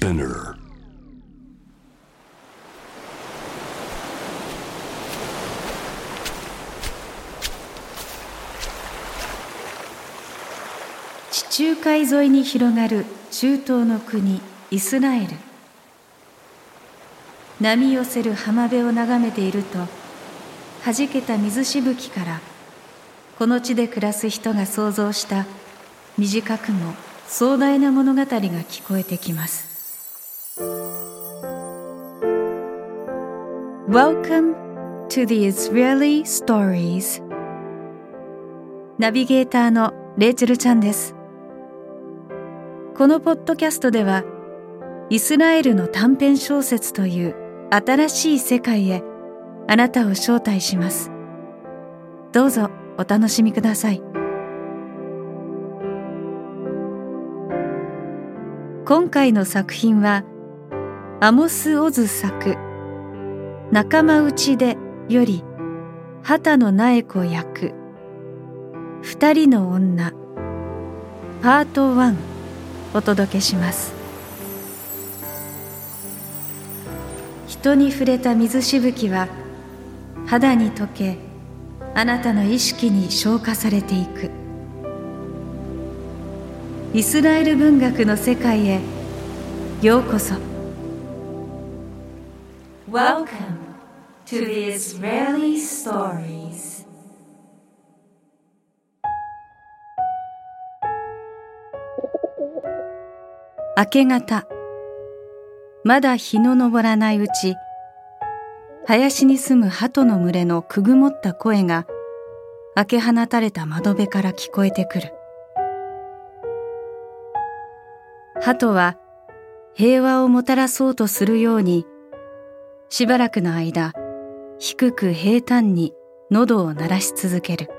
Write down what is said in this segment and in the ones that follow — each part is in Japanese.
Spinner. 地中海沿いに広がる中東の国イスラエル。波寄せる浜辺を眺めていると弾けた水しぶきからこの地で暮らす人が想像した短くも壮大な物語が聞こえてきます。Welcome to the Israeli Stories. ナビゲーターのレイチェルちゃんです。このポッドキャストではイスラエルの短編小説という新しい世界へあなたを招待します。どうぞお楽しみください。今回の作品はアモス・オズ作「仲間内で」より畑野苗子役「二人の女」パート1お届けします。人に触れた水しぶきは肌に溶けあなたの意識に消化されていく。イスラエル文学の世界へようこそ。Welcome to the Israeli Stories. 明け方。まだ日の昇らないうち林に住む鳩の群れのくぐもった声が開け放たれた窓辺から聞こえてくる。鳩は平和をもたらそうとするようにしばらくの間低く平坦に喉を鳴らし続ける。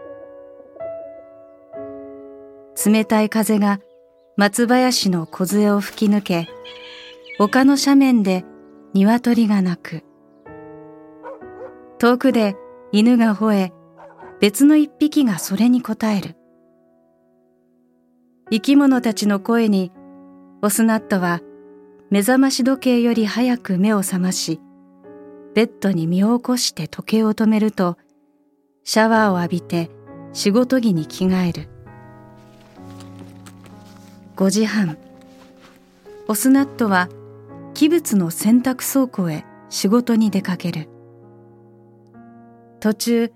冷たい風が松林の梢を吹き抜け丘の斜面で鶏が鳴く。遠くで犬が吠え別の一匹がそれに応える。生き物たちの声にオスナットは目覚まし時計より早く目を覚ましベッドに身を起こして時計を止めるとシャワーを浴びて仕事着に着替える。5時半。オスナットは器物の洗濯倉庫へ仕事に出かける。途中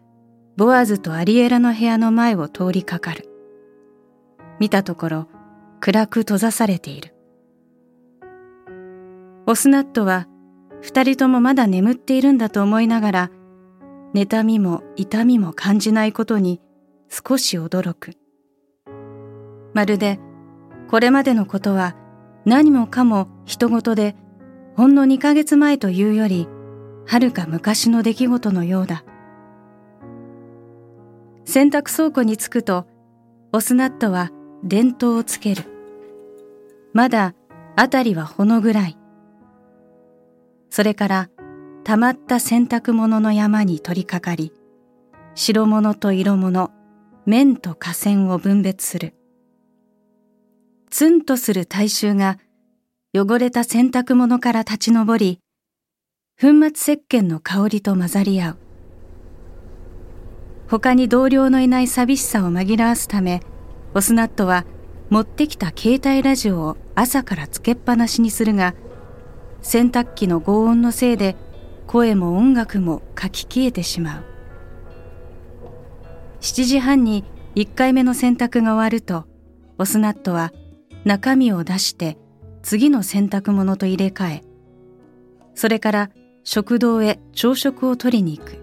ボアズとアリエラの部屋の前を通りかかる。見たところ暗く閉ざされている。オスナットは二人ともまだ眠っているんだと思いながら妬みも痛みも感じないことに少し驚く。まるでこれまでのことは何もかも人事でほんの2ヶ月前というよりはるか昔の出来事のようだ。洗濯倉庫に着くとオスナットは電灯をつける。まだ辺りはほの暗い。それから溜まった洗濯物の山に取り掛かり白物と色物面と河川を分別するツンとする体臭が汚れた洗濯物から立ち上り、粉末石鹸の香りと混ざり合う。他に同僚のいない寂しさを紛らわすため、オスナットは持ってきた携帯ラジオを朝からつけっぱなしにするが、洗濯機の轟音のせいで声も音楽も書き消えてしまう。7時半に1回目の洗濯が終わると、オスナットは中身を出して次の洗濯物と入れ替え、それから食堂へ朝食を取りに行く。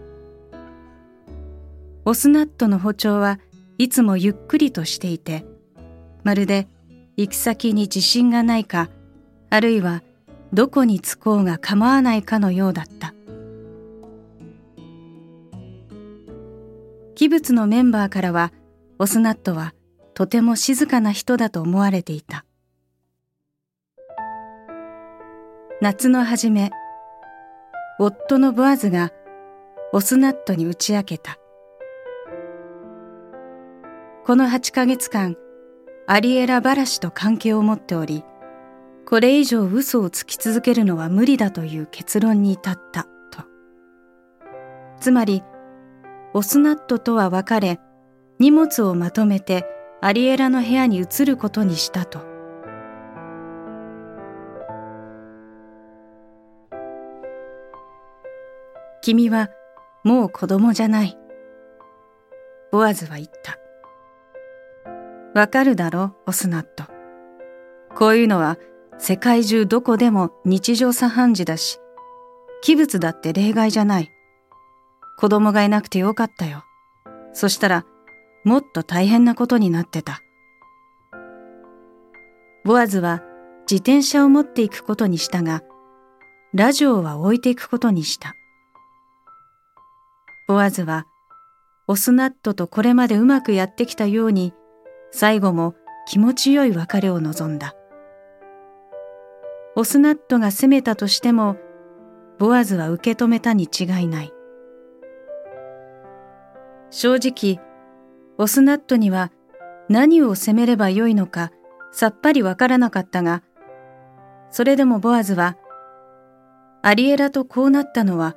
オスナットの歩調はいつもゆっくりとしていて、まるで行き先に自信がないか、あるいはどこに着こうが構わないかのようだった。器物のメンバーからは、オスナットはとても静かな人だと思われていた。夏の初め、夫のボアズがオスナットに打ち明けた。この8ヶ月間、アリエラ・バラシと関係を持っており、これ以上嘘をつき続けるのは無理だという結論に至ったと。つまり、オスナットとは別れ、荷物をまとめてアリエラの部屋に移ることにしたと。君はもう子供じゃない。ボアズは言った。わかるだろ、オスナット。こういうのは世界中どこでも日常茶飯事だし、器物だって例外じゃない。子供がいなくてよかったよ。そしたら、もっと大変なことになってた。ボアズは自転車を持っていくことにしたが、ラジオは置いていくことにした。ボアズは、オスナットとこれまでうまくやってきたように、最後も気持ちよい別れを望んだ。オスナットが責めたとしても、ボアズは受け止めたに違いない。正直、オスナットには何を責めればよいのかさっぱりわからなかったが、それでもボアズは、アリエラとこうなったのは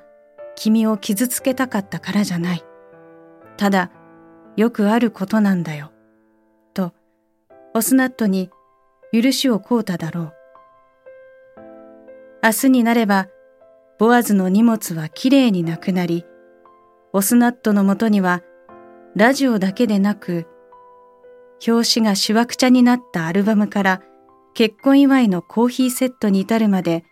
君を傷つけたかったからじゃない。ただ、よくあることなんだよ。と、オスナットに許しを請うただろう。明日になれば、ボアズの荷物はきれいになくなり、オスナットのもとには、ラジオだけでなく、表紙がしわくちゃになったアルバムから結婚祝いのコーヒーセットに至るまで、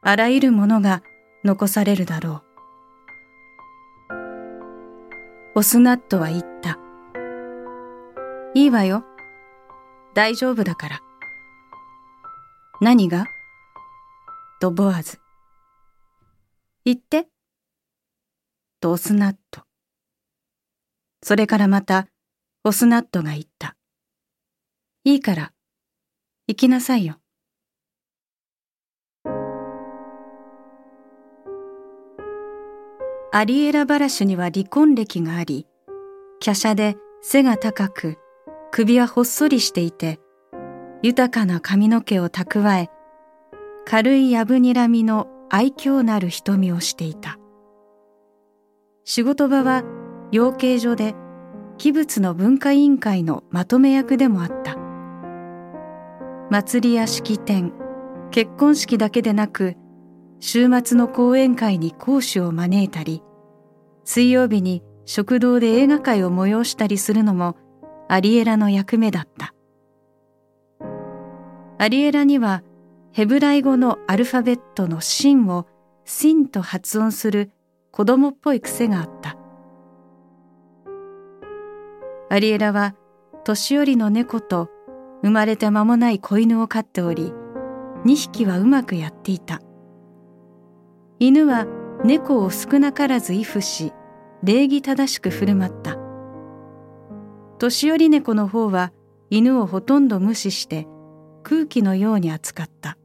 あらゆるものが残されるだろう。オスナットは言った。いいわよ。大丈夫だから。何が？とボアズ。言って。とオスナット。それからまた、オスナットが言った。いいから、行きなさいよ。アリエラ・バラシュには離婚歴があり、華奢で背が高く、首はほっそりしていて、豊かな髪の毛を蓄え、軽いやぶにらみの愛嬌なる瞳をしていた。仕事場は養鶏所で器物の文化委員会のまとめ役でもあった。祭りや式典、結婚式だけでなく、週末の講演会に講師を招いたり、水曜日に食堂で映画会を催したりするのもアリエラの役目だった。アリエラにはヘブライ語のアルファベットのシンをシンと発音する子供っぽい癖があった。アリエラは年寄りの猫と生まれて間もない子犬を飼っており、2匹はうまくやっていた。犬は猫を少なからず畏怖し、礼儀正しく振る舞った。年寄り猫の方は犬をほとんど無視して空気のように扱った。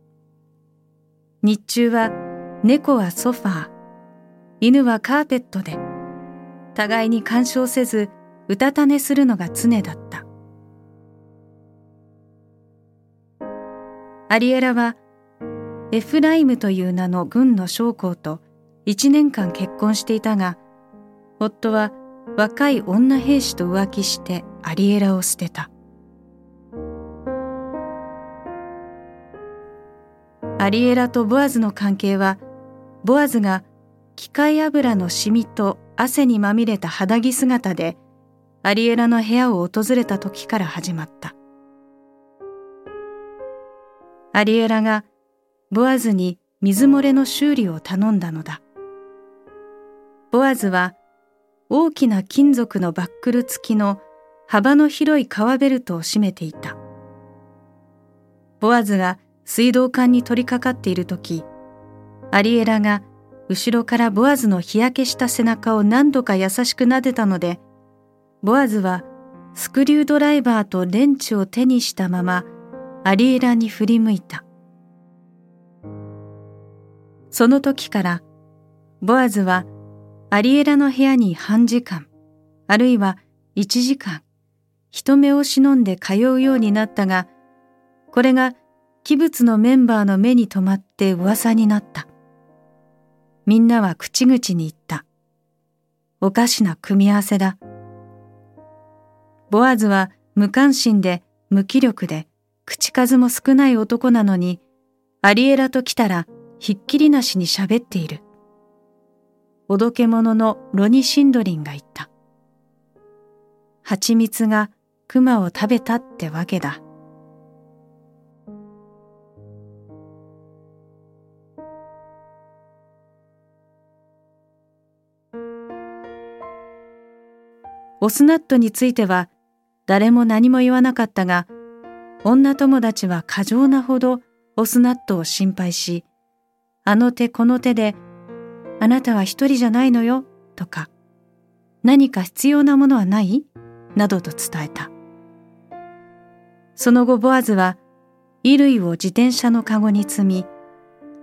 日中は猫はソファー、犬はカーペットで、互いに干渉せずうたた寝するのが常だった。アリエラはエフライムという名の軍の将校と一年間結婚していたが、夫は若い女兵士と浮気してアリエラを捨てた。アリエラとボアズの関係は、ボアズが機械油のシミと汗にまみれた肌着姿でアリエラの部屋を訪れた時から始まった。アリエラがボアズに水漏れの修理を頼んだのだ。ボアズは大きな金属のバックル付きの幅の広い革ベルトを締めていた。ボアズが水道管に取り掛かっている時、アリエラが後ろからボアズの日焼けした背中を何度か優しく撫でたので、ボアズはスクリュードライバーとレンチを手にしたままアリエラに振り向いた。その時からボアズはアリエラの部屋に半時間、あるいは一時間、人目を忍んで通うようになったが、これが器物のメンバーの目に留まって噂になった。みんなは口々に言った。おかしな組み合わせだ。ボアズは無関心で無気力で口数も少ない男なのに、アリエラと来たらひっきりなしに喋っている。おどけ者のロニシンドリンが言った。蜂蜜が熊を食べたってわけだ。オスナットについては誰も何も言わなかったが、女友達は過剰なほどオスナットを心配し、あの手この手で、あなたは一人じゃないのよ、とか、何か必要なものはない？などと伝えた。その後ボアズは、衣類を自転車のかごに積み、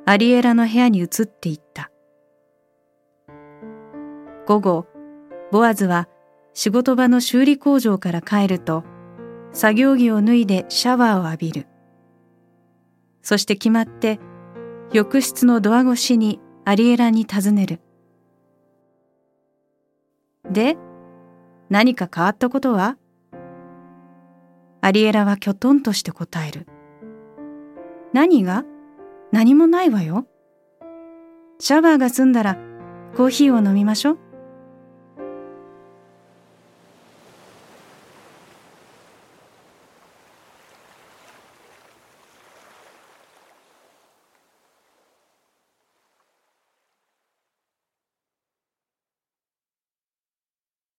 アリエラの部屋に移っていった。午後、ボアズは仕事場の修理工場から帰ると、作業着を脱いでシャワーを浴びる。そして決まって浴室のドア越しにアリエラに尋ねる。で、何か変わったことは？アリエラはきょとんとして答える。何が？何もないわよ。シャワーが済んだらコーヒーを飲みましょう。